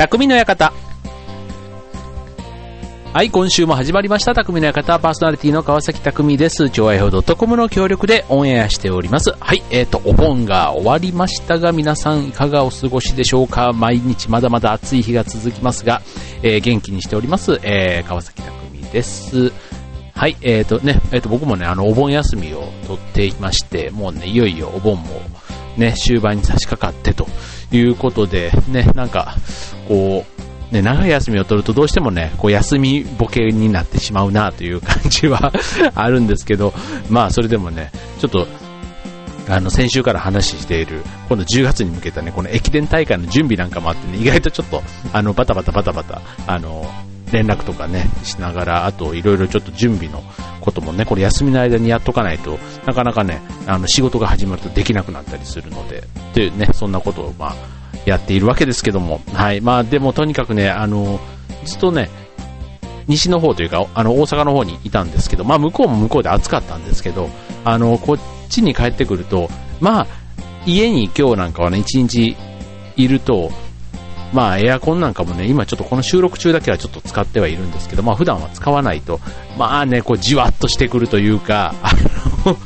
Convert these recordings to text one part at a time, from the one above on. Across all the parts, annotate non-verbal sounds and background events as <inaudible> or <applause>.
匠の館。はい、今週も始まりました。匠の館、パーソナリティの川崎匠です。超愛報 .com の協力でオンエアしております。はい、えっ、と、お盆が終わりましたが、皆さんいかがお過ごしでしょうか？毎日まだまだ暑い日が続きますが、えー元気にしております。えー川崎匠です。はい、えっ、とね、えっ、と、僕もね、あの、お盆休みを取っていまして、もうね、いよいよお盆もね、終盤に差し掛かってということで、ね、なんか、こう、ね、長い休みを取るとどうしてもね、こう休みボケになってしまうなという感じは <laughs> あるんですけど、まあそれでもね、ちょっと、あの、先週から話している、今度10月に向けたね、この駅伝大会の準備なんかもあってね、意外とちょっと、あの、バタバタバタバタ、あの、連絡とかね、しながら、あといろいろちょっと準備のこともね、これ休みの間にやっとかないとなかなかね、あの、仕事が始まるとできなくなったりするので、というね、そんなことを、まあ、やっているわけですけども、はい。まあ、でもとにかくね、あの、ずっとね、西の方というか、あの、大阪の方にいたんですけど、まあ、向こうも向こうで暑かったんですけど、あの、こっちに帰ってくると、まあ、家に今日なんかはね、一日いると、まあ、エアコンなんかもね、今ちょっとこの収録中だけはちょっと使ってはいるんですけど、まあ、普段は使わないと、まあね、こう、じわっとしてくるというか、あの、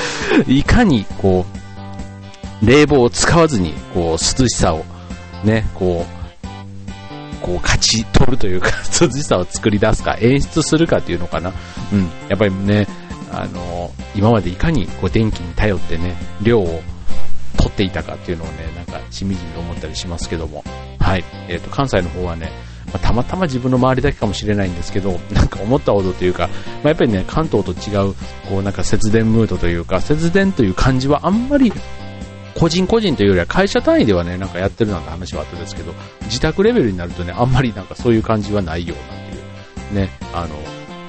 <laughs> いかに、こう、冷房を使わずに、こう、涼しさを、ね、こう、こう、勝ち取るというか、<laughs> 涼しさを作り出すか、演出するかっていうのかな。うん。やっぱりね、あの、今までいかに、こう、電気に頼ってね、量を取っていたかっていうのをね、なんか、しみじみ思ったりしますけども。はい。えっ、と、関西の方はね、まあたまたま自分の周りだけかもしれないんですけど、<laughs> なんか思ったほどというか、まあ、やっぱりね、関東と違う、こうなんか節電ムードというか、節電という感じはあんまり、個人個人というよりは会社単位ではね、なんかやってるなんて話はあったんですけど、自宅レベルになるとね、あんまりなんかそういう感じはないようなっていう、ね、あの、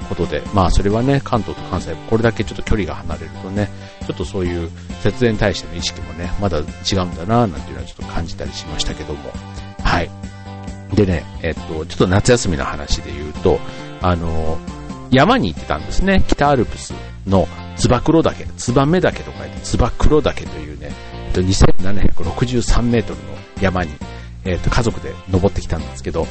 ことで、まあそれはね、関東と関西、これだけちょっと距離が離れるとね、ちょっとそういう節電に対しての意識もね、まだ違うんだな、なんていうのはちょっと感じたりしましたけども、はい。でね、えっと、ちょっと夏休みの話で言うと、あの、山に行ってたんですね。北アルプスのつば九郎岳、つばめ岳と書いてつば九郎岳というね、えっと、2763メートルの山に、えっと、家族で登ってきたんですけど、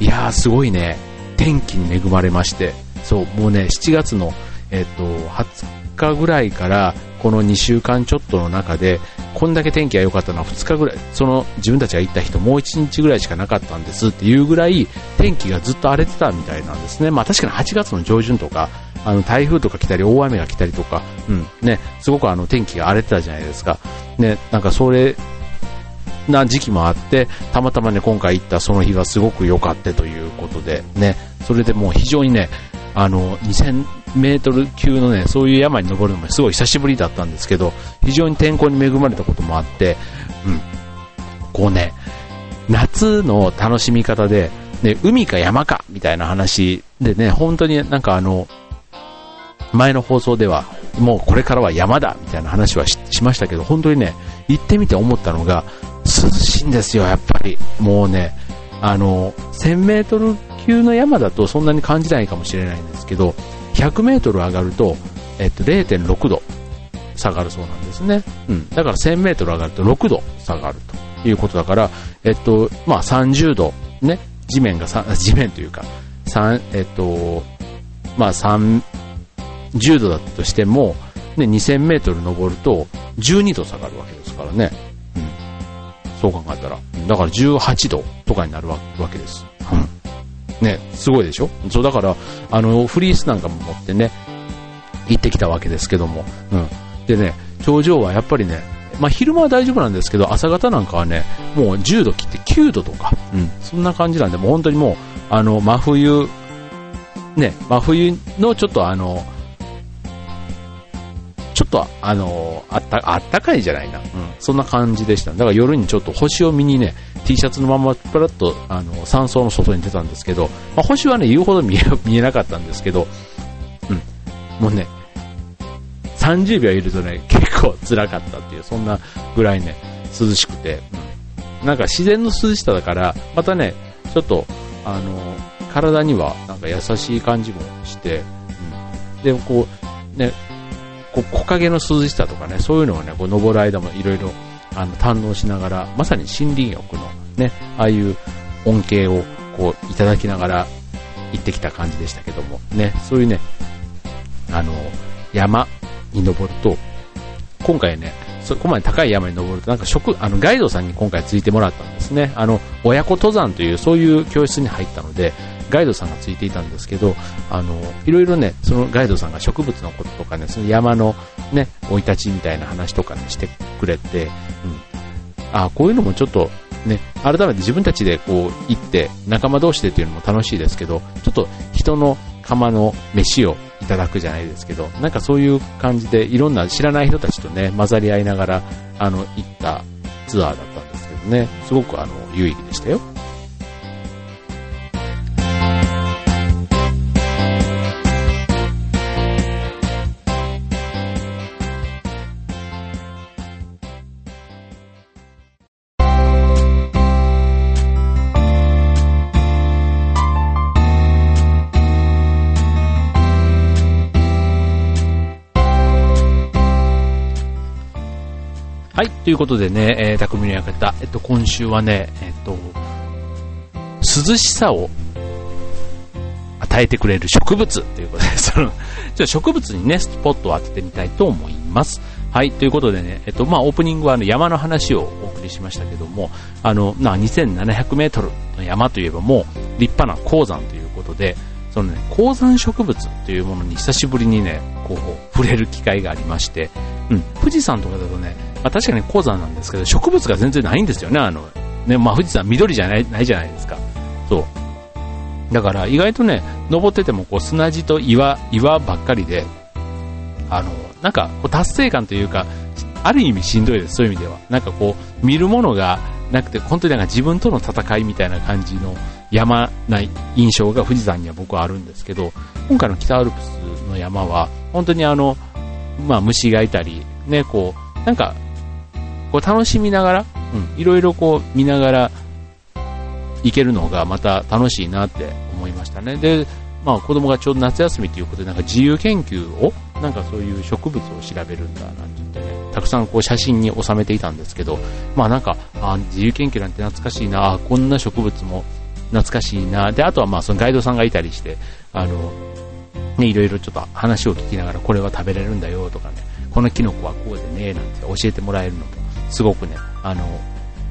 いやーすごいね、天気に恵まれまして、そう、もうね、7月の、えっと、20日ぐらいから、この2週間ちょっとの中で、こんだけ天気が良かったのは2日ぐらい、その自分たちが行った人もう1日ぐらいしかなかったんですっていうぐらい天気がずっと荒れてたみたいなんですね。まあ確かに8月の上旬とか、あの台風とか来たり大雨が来たりとか、うん、ね、すごくあの天気が荒れてたじゃないですか。ね、なんかそれ、な時期もあって、たまたまね、今回行ったその日がすごく良かったということで、ね、それでもう非常にね、あの、2000メートル級のね、そういう山に登るのもすごい久しぶりだったんですけど、非常に天候に恵まれたこともあって、うん。こうね、夏の楽しみ方で、ね、海か山かみたいな話でね、本当になんかあの、前の放送では、もうこれからは山だみたいな話はしましたけど、本当にね、行ってみて思ったのが、涼しいんですよ、やっぱり。もうね、あの、1000メートル級の山だとそんなに感じないかもしれないんですけど、100メートル上がると、えっと、0.6度下がるそうなんですね。うん。だから1000メートル上がると6度下がるということだから、えっと、まあ30度、ね、地面が、<laughs> 地面というか、3、えっと、まあ3、10度だったとしても、ね、2000メートル登ると12度下がるわけですからね。うん。そう考えたら。だから18度とかになるわけです。ね、すごいでしょ？そうだから、あの、フリースなんかも持ってね、行ってきたわけですけども。うん。でね、頂上はやっぱりね、まあ昼間は大丈夫なんですけど、朝方なんかはね、もう10度切って9度とか、うん、そんな感じなんで、もう本当にもう、あの、真冬、ね、真冬のちょっとあの、とあの、あった、あったかいじゃないな。うん。そんな感じでした。だから夜にちょっと星を見にね、T シャツのままプラッと、あの、山荘の外に出たんですけど、まあ、星はね、言うほど見え、<laughs> 見えなかったんですけど、うん。もうね、30秒いるとね、結構辛かったっていう、そんなぐらいね、涼しくて、うん。なんか自然の涼しさだから、またね、ちょっと、あの、体にはなんか優しい感じもして、うん。で、こう、ね、こ木陰の涼しさとかね、そういうのをね、こう登る間もいろいろ、あの、堪能しながら、まさに森林浴のね、ああいう恩恵をこういただきながら行ってきた感じでしたけども、ね、そういうね、あの、山に登ると、今回ね、そこまで高い山に登ると、なんか食、あの、ガイドさんに今回ついてもらったんですね。あの、親子登山という、そういう教室に入ったので、ガイドさんがついていたんですけど、あの、いろいろね、そのガイドさんが植物のこととかね、その山のね、生い立ちみたいな話とかね、してくれて、うん。あ、こういうのもちょっと、ね、改めて自分たちでこう行って仲間同士でっていうのも楽しいですけど、ちょっと人の釜の飯をいただくじゃないですけど、なんかそういう感じでいろんな知らない人たちとね、混ざり合いながら、あの、行ったツアーだったんですけどね、すごくあの、有意義でしたよ。はい、ということでね、えー、匠の館、えっと、今週はね、えっと、涼しさを与えてくれる植物ということで、<laughs> その、ちょ植物にね、スポットを当ててみたいと思います。はい、ということでね、えっと、まあ、オープニングはあの山の話をお送りしましたけども、あの、まあ、2700メートルの山といえばもう立派な鉱山ということで、そのね、鉱山植物というものに久しぶりにね、こう、触れる機会がありまして、うん、富士山とかだとね、まあ、確かに鉱山なんですけど、植物が全然ないんですよね、あの、ね、まあ、富士山緑じゃないないじゃないですか。そう。だから意外とね、登っててもこう砂地と岩、岩ばっかりで、あの、なんかこう達成感というか、ある意味しんどいです、そういう意味では。なんかこう、見るものがなくて、本当になんか自分との戦いみたいな感じの山ない印象が富士山には僕はあるんですけど、今回の北アルプスの山は、本当にあの、まあ虫がいたり、ね、こう、なんか、こう楽しみながら、うん、いろいろこう見ながら行けるのがまた楽しいなって思いましたね。で、まあ子供がちょうど夏休みということでなんか自由研究を、なんかそういう植物を調べるんだなんて言ってね、たくさんこう写真に収めていたんですけど、まあなんか、あ自由研究なんて懐かしいな、こんな植物も懐かしいな。で、あとはまあそのガイドさんがいたりして、あの、ね、いろいろちょっと話を聞きながらこれは食べれるんだよとかね、このキノコはこうでね、なんて教えてもらえるのも、すごくね、あの、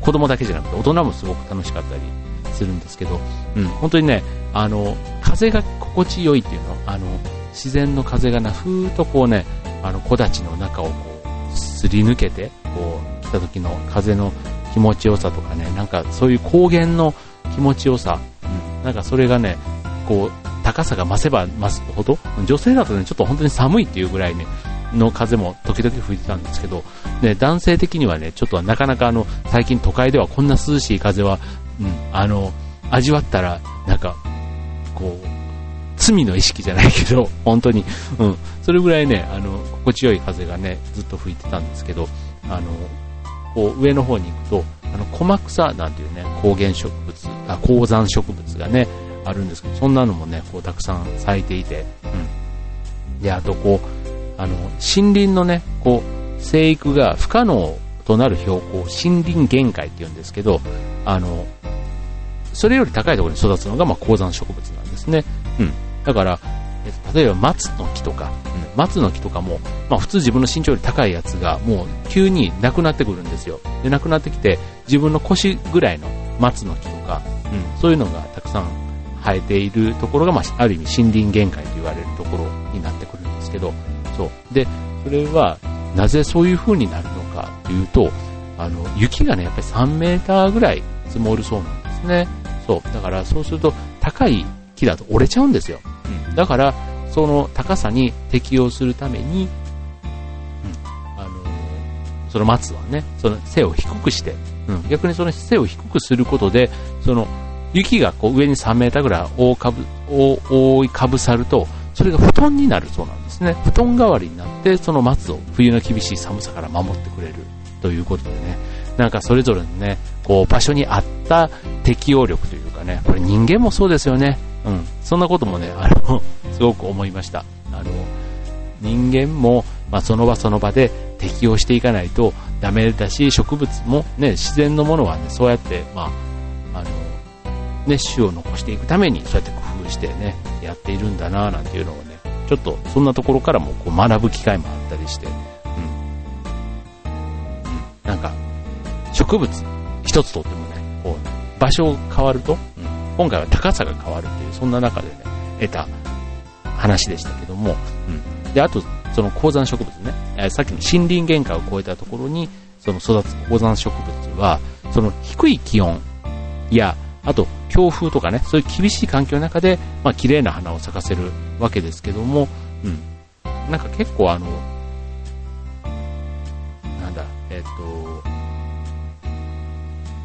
子供だけじゃなくて大人もすごく楽しかったりするんですけど、うん、本当にね、あの、風が心地よいっていうの、あの、自然の風がな、ふーっとこうね、あの、木立の中をこう、すり抜けて、こう、来た時の風の気持ちよさとかね、なんかそういう高原の気持ちよさ、うん、なんかそれがね、こう、高さが増せば増すほど、女性だとね、ちょっと本当に寒いっていうぐらいね、の風も時々吹いてたんですけど、ね、男性的にはね、ちょっとなかなかあの、最近都会ではこんな涼しい風は、うん、あの、味わったら、なんか、こう、罪の意識じゃないけど、<laughs> 本当に、うん、それぐらいね、あの、心地よい風がね、ずっと吹いてたんですけど、あの、こう、上の方に行くと、あの、コマ草なんていうね、高原植物、あ、高山植物がね、あるんですけど、そんなのもね、こう、たくさん咲いていて、うん。で、あとこう、あの、森林のね、こう、生育が不可能となる標高、森林限界って言うんですけど、あの、それより高いところに育つのが、まあ、高山植物なんですね。うん。だから、例えば松の木とか、うん、松の木とかも、まあ普通自分の身長より高いやつがもう急になくなってくるんですよ。で、なくなってきて、自分の腰ぐらいの松の木とか、うん、そういうのがたくさん生えているところが、まあ、ある意味森林限界と言われるところになってくるんですけど、そう。で、それは、なぜそういう風になるのかというと、あの、雪がね、やっぱり3メーターぐらい積もるそうなんですね。そう。だからそうすると、高い木だと折れちゃうんですよ。うん。だから、その高さに適応するために、うん、あのその松はね、その背を低くして、うん、逆にその背を低くすることで、その雪がこう上に3メーターぐらい覆かぶ覆いかぶさると、それが布団になるそうなんですね。布団代わりになって、その松を冬の厳しい寒さから守ってくれるということでね、なんかそれぞれのね、こう場所に合った適応力というかね、これ人間もそうですよね。うん。そんなこともね、あの、<laughs> すごく思いました。あの、人間も、まあ、その場その場で適応していかないとダメだし、植物もね、自然のものはね、そうやって、まあ、あの、ね、種を残していくために、そうやって工夫してね、やっているんだななんていうのをね、ちょっとそんなところからもこう学ぶ機会もあったりして、うん。うん。なんか、植物一つとってもね、こう、場所変わると、うん、今回は高さが変わるっていう、そんな中でね、得た話でしたけども、うん。で、あと、その高山植物ね、えさっきの森林限界を超えたところに、その育つ高山植物は、その低い気温や、あと強風とかね、そういう厳しい環境の中で、まあ綺麗な花を咲かせるわけですけども、うん。なんか結構あの、なんだ、えっ、と、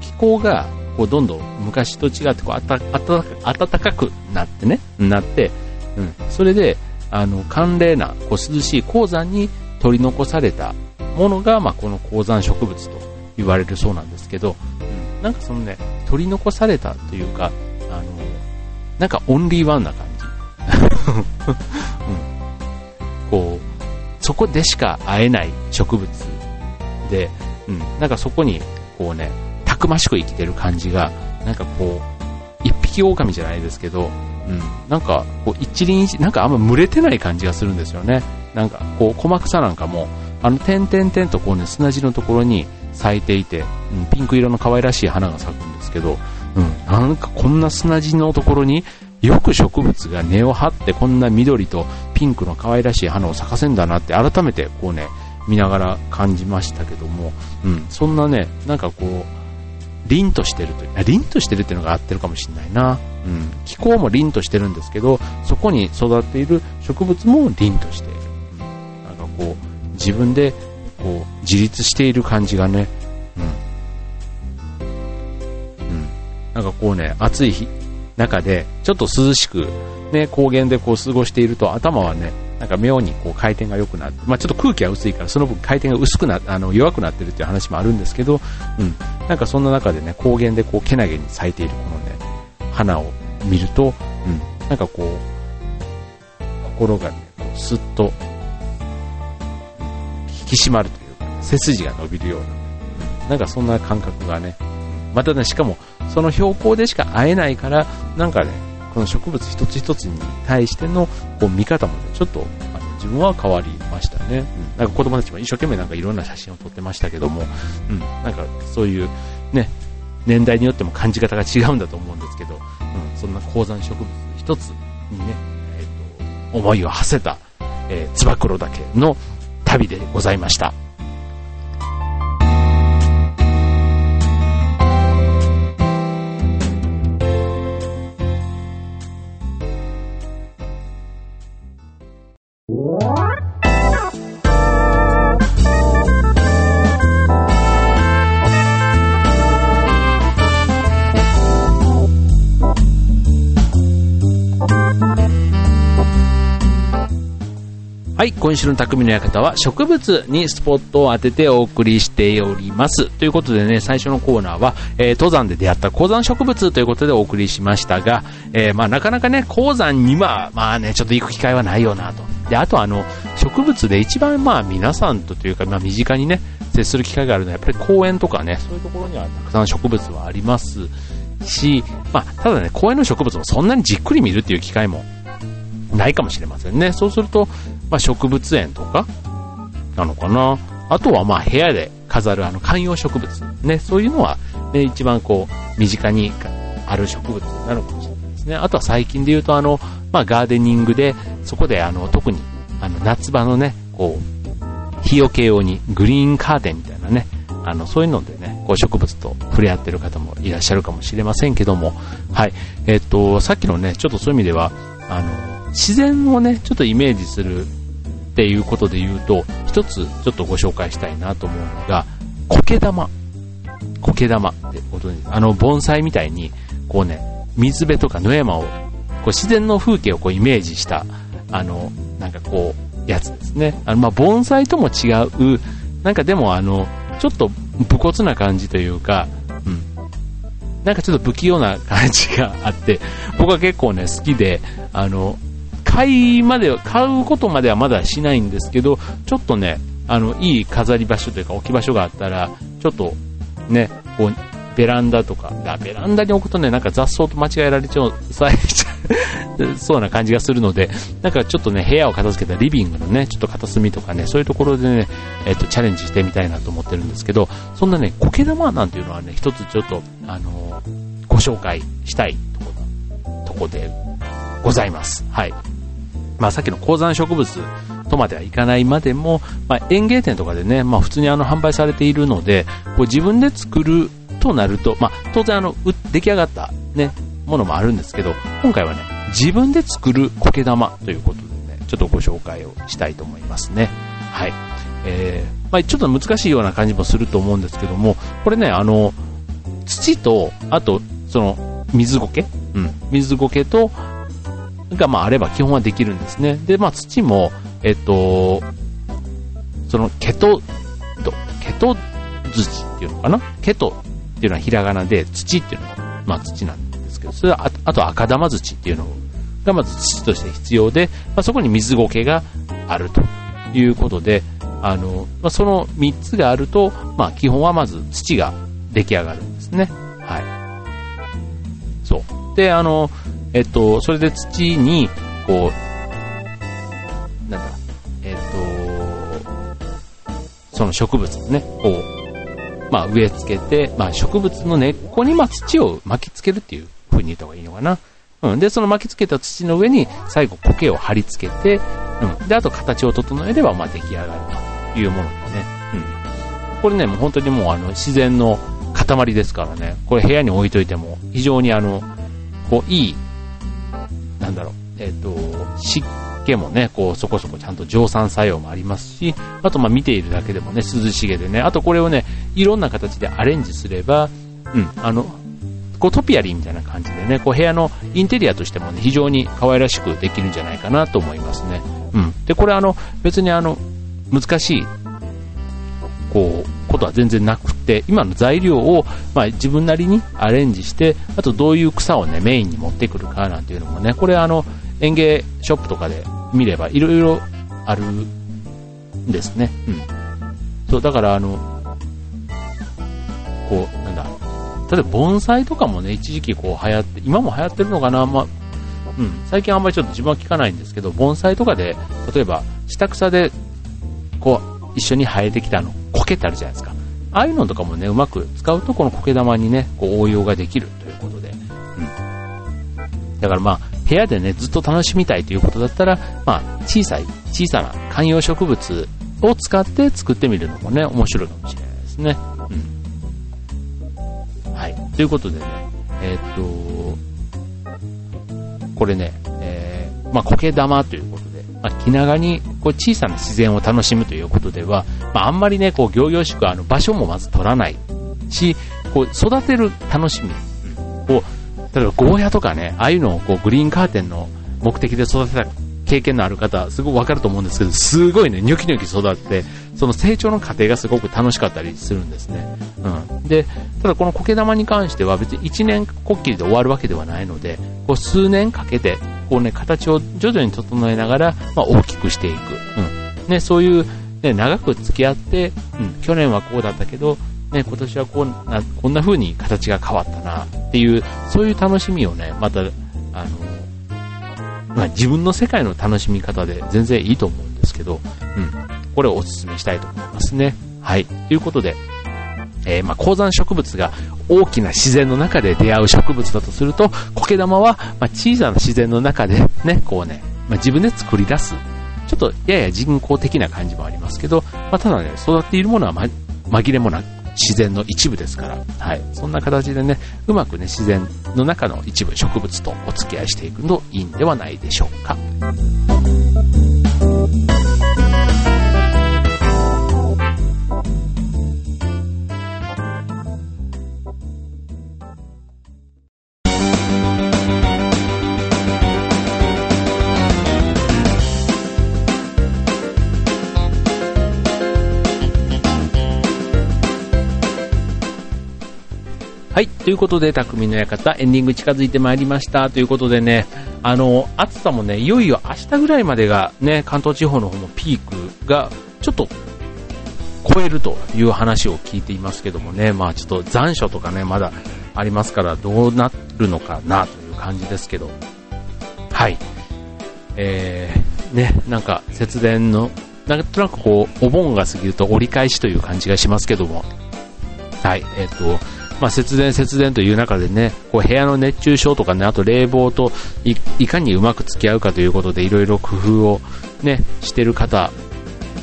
気候が、こうどんどん昔と違ってこうあたあた暖かくなってね、なって、うん。それで、あの、寒冷な、こう涼しい高山に取り残されたものが、まあ、この高山植物と言われるそうなんですけど、うん、なんかそのね、取り残されたというか、あの、なんかオンリーワンな感じ。<laughs> うん、こう、そこでしか会えない植物で、うん、なんかそこに、こうね、たくましく生きてる感じが、なんかこう、一匹狼じゃないですけど、うん、なんか、こう一輪一、なんかあんま群れてない感じがするんですよね。なんか、こう、細草なんかも、あの、点々々とこうね、砂地のところに咲いていて、うん、ピンク色の可愛らしい花が咲くんですけど、うん、なんかこんな砂地のところによく植物が根を張ってこんな緑とピンクの可愛らしい花を咲かせんだなって改めてこうね、見ながら感じましたけども、うん、そんなね、なんかこう、凛としてるという、凛としてるっていうのが合ってるかもしれないな。うん、気候も凛としてるんですけど、そこに育っている植物も凛としている。うん、なんかこう、自分でこう自立している感じがね、うん。うん。なんかこうね、暑い日、中で、ちょっと涼しく、ね、高原でこう過ごしていると頭はね、なんか妙にこう回転が良くなって、まあちょっと空気が薄いからその分回転が薄くな、あの弱くなってるっていう話もあるんですけど、うん。なんかそんな中でね、高原でこうけなげに咲いているこのね、花を見ると、うん。なんかこう、心がね、こうスッと引き締まるというか、ね、背筋が伸びるような、なんかそんな感覚がね、またね、しかも、その標高でしか会えないから、なんかね、この植物一つ一つに対してのこう見方もね、ちょっとあの自分は変わりましたね。うん、なんか子供たちも一生懸命なんかいろんな写真を撮ってましたけども、うん、なんかそういうね、年代によっても感じ方が違うんだと思うんですけど、うん、そんな高山植物一つにね、えーと、思いを馳せた、えー、つば九郎岳の旅でございました。今週の匠の館は植物にスポットを当ててお送りしております。ということでね、最初のコーナーは、えー、登山で出会った高山植物ということでお送りしましたが、えー、まあなかなかね、高山には、まあね、ちょっと行く機会はないよなと。で、あとあの、植物で一番まあ皆さんとというか、まあ身近にね、接する機会があるのはやっぱり公園とかね、そういうところにはたくさん植物はありますし、まあ、ただね、公園の植物もそんなにじっくり見るっていう機会もないかもしれませんね。そうすると、まあ、植物園とかなのかな。あとはまあ部屋で飾るあの観葉植物。ね、そういうのは、ね、一番こう、身近にある植物なのかもしれないですね。あとは最近で言うとあの、まあガーデニングで、そこであの、特にあの、夏場のね、こう、日よけ用にグリーンカーテンみたいなね、あの、そういうのでね、こう植物と触れ合ってる方もいらっしゃるかもしれませんけども、はい。えっと、さっきのね、ちょっとそういう意味では、あの、自然をね、ちょっとイメージするっていうことで言うと、一つちょっとご紹介したいなと思うのが、苔玉。苔玉ってことに、あの、盆栽みたいに、こうね、水辺とか野山を、こう自然の風景をこうイメージした、あの、なんかこう、やつですね。あの、まあ、盆栽とも違う、なんかでもあの、ちょっと武骨な感じというか、うん。なんかちょっと不器用な感じがあって、僕は結構ね、好きで、あの、買いまで、買うことまではまだしないんですけど、ちょっとね、あの、いい飾り場所というか置き場所があったら、ちょっと、ね、こう、ベランダとか、ベランダに置くとね、なんか雑草と間違えられちゃう、そうな感じがするので、なんかちょっとね、部屋を片付けたリビングのね、ちょっと片隅とかね、そういうところでね、えっと、チャレンジしてみたいなと思ってるんですけど、そんなね、苔玉なんていうのはね、一つちょっと、あのー、ご紹介したいとこ、とこでございます。はい。まあさっきの高山植物とまではいかないまでも、まあ、園芸店とかでね、まあ、普通にあの販売されているので、こう自分で作るとなると、まあ、当然あの、出来上がったね、ものもあるんですけど、今回はね、自分で作る苔玉ということでね、ちょっとご紹介をしたいと思いますね。はい。えー、まあ、ちょっと難しいような感じもすると思うんですけども、これね、あの、土と、あと、その、水苔うん。水苔と、が、まあ、あれば基本はできるんですね。で、まあ、土も、えっと、その、ケト、ケト土っていうのかな？ケトっていうのはひらがなで、土っていうのは、まあ、土なんですけど、それは、あと赤玉土っていうのがまず土として必要で、まあ、そこに水苔があるということで、あの、まあ、その3つがあると、まあ、基本はまず土が出来上がるんですね。はい。そう。で、あの、えっと、それで土に、こう、なんだ、えっと、その植物ね、こう、まあ植え付けて、まあ植物の根っこにまあ土を巻き付けるっていう風に言った方がいいのかな。うん。で、その巻き付けた土の上に最後苔を貼り付けて、うん。で、あと形を整えればまあ出来上がるというものでね。うん。これね、もう本当にもうあの自然の塊ですからね。これ部屋に置いといても非常にあの、こういいなんだろう、えっ、ー、と、湿気もね、こう、そこそこちゃんと蒸散作用もありますし、あと、ま、見ているだけでもね、涼しげでね、あとこれをね、いろんな形でアレンジすれば、うん、あの、こうトピアリーみたいな感じでね、こう部屋のインテリアとしてもね、非常に可愛らしくできるんじゃないかなと思いますね。うん。で、これあの、別にあの、難しい、こう、ことは全然なくて、今の材料を、まあ、自分なりにアレンジして、あとどういう草をね、メインに持ってくるかなんていうのもね、これあの、園芸ショップとかで見ればいろいろあるんですね。うん。そう、だからあの、こう、なんだ、例えば盆栽とかもね、一時期こう流行って、今も流行ってるのかな、まあ、うん、最近あんまりちょっと自分は聞かないんですけど、盆栽とかで、例えば、下草で、こう、一緒に生えてきたの、苔ってあるじゃないですか。ああいうのとかもね、うまく使うとこの苔玉にね、こう応用ができるということで。うん。だからまあ、部屋でね、ずっと楽しみたいということだったら、まあ、小さい、小さな観葉植物を使って作ってみるのもね、面白いかもしれないですね。うん。はい。ということでね、えー、っと、これね、えー、まあ、苔玉ということ、まあ、気長にこう小さな自然を楽しむということでは、まあ、あんまりね、こう、行々しくあの場所もまず取らないし、こう、育てる楽しみを、例えばゴーヤとかね、ああいうのをこう、グリーンカーテンの目的で育てた経験のある方、すごいわかると思うんですけど、すごいね、ニョキニョキ育って、その成長の過程がすごく楽しかったりするんですね。うん。で、ただこの苔玉に関しては別に1年こっきりで終わるわけではないので、こう数年かけて、こうね、形を徐々に整えながら、まあ、大きくしていく。うん。ね、そういう、ね、長く付き合って、うん、去年はこうだったけど、ね、今年はこうな、こんな風に形が変わったな、っていう、そういう楽しみをね、また、あの、まあ、自分の世界の楽しみ方で全然いいと思うんですけど、うん。これをお勧めしたいと思いますね。はい。ということで、えー、まあ、高山植物が大きな自然の中で出会う植物だとすると、苔玉は、まあ、小さな自然の中でね、<laughs> こうね、まあ、自分で作り出す。ちょっとやや人工的な感じもありますけど、まあ、ただね、育っているものは、ま、紛れもなく自然の一部ですから、はい。そんな形でね、うまくね、自然の中の一部植物とお付き合いしていくといいんではないでしょうか。はい。ということで、匠の館、エンディング近づいてまいりました。ということでね、あの、暑さもね、いよいよ明日ぐらいまでがね、関東地方の方のピークが、ちょっと、超えるという話を聞いていますけどもね、まあちょっと残暑とかね、まだありますからどうなるのかなという感じですけど、はい。えー、ね、なんか節電の、なんとなくこう、お盆が過ぎると折り返しという感じがしますけども、はい、えっ、ー、と、まあ、節電節電という中でね、こう部屋の熱中症とかね、あと冷房といかにうまく付き合うかということでいろいろ工夫をね、してる方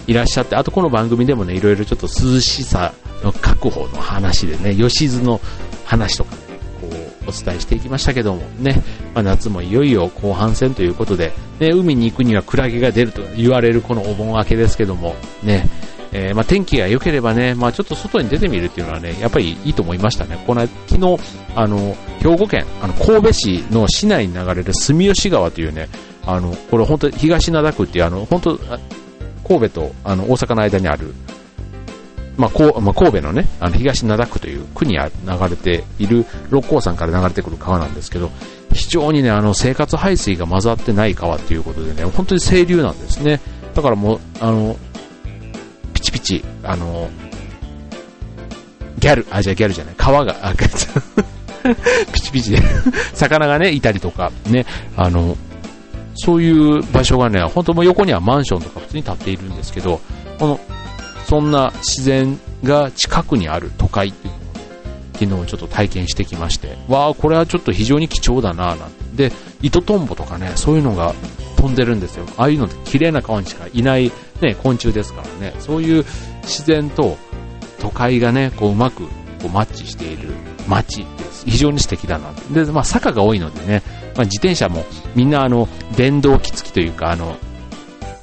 いらっしゃって、あとこの番組でもね、いろいろちょっと涼しさの確保の話でね、吉津の話とかね、こう、お伝えしていきましたけどもね、まあ、夏もいよいよ後半戦ということで、ね、海に行くにはクラゲが出ると言われるこのお盆明けですけども、ね、えー、まあ、天気が良ければね、まあ、ちょっと外に出てみるっていうのはね、やっぱりいいと思いましたね。この昨日、あの、兵庫県、あの、神戸市の市内に流れる住吉川というね、あの、これ本当東灘区っていうあの、本当神戸とあの大阪の間にある、まあこうまあ、神戸のね、あの東灘区という区に流れている六甲山から流れてくる川なんですけど、非常にね、あの生活排水が混ざってない川ということでね、本当に清流なんですね。だからもう、あの、ピチ、あの、ギャル、あ、じゃあギャルじゃない、川が、あ、<laughs> ピチピチで魚がね、いたりとか、ね、あの、そういう場所がね、本当も横にはマンションとか普通に建っているんですけど、この、そんな自然が近くにある都会っていうのを、ね、昨日ちょっと体験してきまして、わあ、これはちょっと非常に貴重だなぁなんて。で、糸トンボとかね、そういうのが飛んでるんですよ。ああいうのって綺麗な川にしかいないね、昆虫ですからね、そういう自然と都会がね、こううまくこうマッチしている街って非常に素敵だな。で、まあ坂が多いのでね、まあ、自転車もみんなあの電動機付きというかあの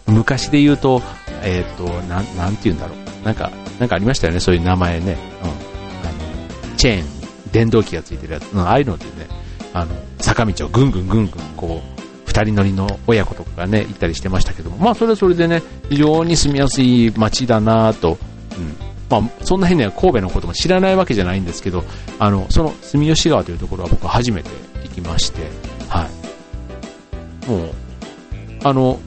昔で言うと、えっ、ー、とななんて言うんだろう。なんかなんかありましたよねそういう名前ね、うん、あのチェーン電動機がついてるやつ、うん、ああいうのでねあの坂道をぐんぐんぐんぐんこう二人乗りの親子とかがね行ったりしてましたけども。まあそれはそれでね非常に住みやすい街だなと、うん。まあ、そんな変な神戸のことも知らないわけじゃないんですけど、あの、その住吉川というところは僕は初めて行きまして、はい。もう、あの、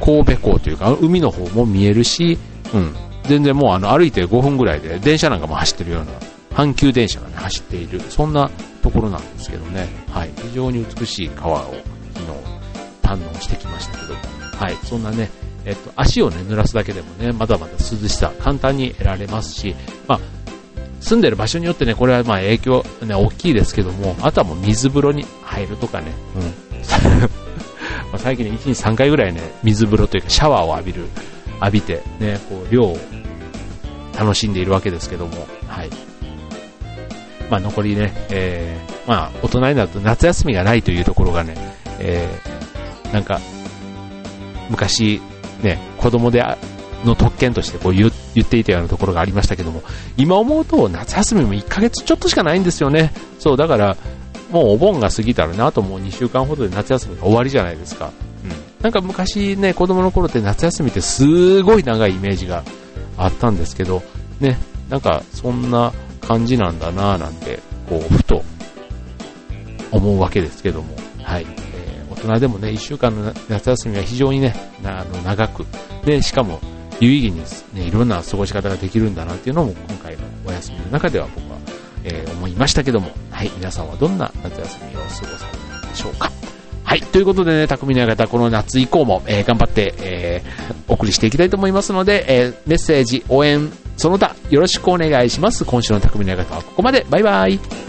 神戸港というか、海の方も見えるし、うん、全然もうあの歩いて5分ぐらいで電車なんかも走ってるような、阪急電車がね、走っている、そんなところなんですけどね、はい、非常に美しい川を堪能してきましたけども、はい、そんなね、えっと、足をね、濡らすだけでもね、まだまだ涼しさ、簡単に得られますし、まあ、住んでる場所によってね、これはまあ影響ね、大きいですけども、あとはもう水風呂に入るとかね、うん。<laughs> まあ最近ね、1日3回ぐらいね、水風呂というかシャワーを浴びる、浴びて、ね、こう、量を楽しんでいるわけですけども、はい。まあ残りね、えー、まあ大人になると夏休みがないというところがね、えー、なんか、昔、ね、子供での特権としてこう言っていたようなところがありましたけども、今思うと夏休みも1ヶ月ちょっとしかないんですよね。そう、だから、もうお盆が過ぎたらね、あともう2週間ほどで夏休みが終わりじゃないですか。うん。なんか昔ね、子供の頃って夏休みってすごい長いイメージがあったんですけど、ね、なんかそんな感じなんだなぁなんて、こう、ふと思うわけですけども、はい。人でもね、1週間の夏休みは非常にね、あの長く、で、しかも有意義に、ね、いろんな過ごし方ができるんだなっていうのも今回のお休みの中では僕は、えー、思いましたけども、はい、皆さんはどんな夏休みを過ごされたでしょうか。はい。ということでね、匠の館、この夏以降も、えー、頑張って、えー、お送りしていきたいと思いますので、えー、メッセージ、応援、その他、よろしくお願いします。今週の匠の館はここまで。バイバイ。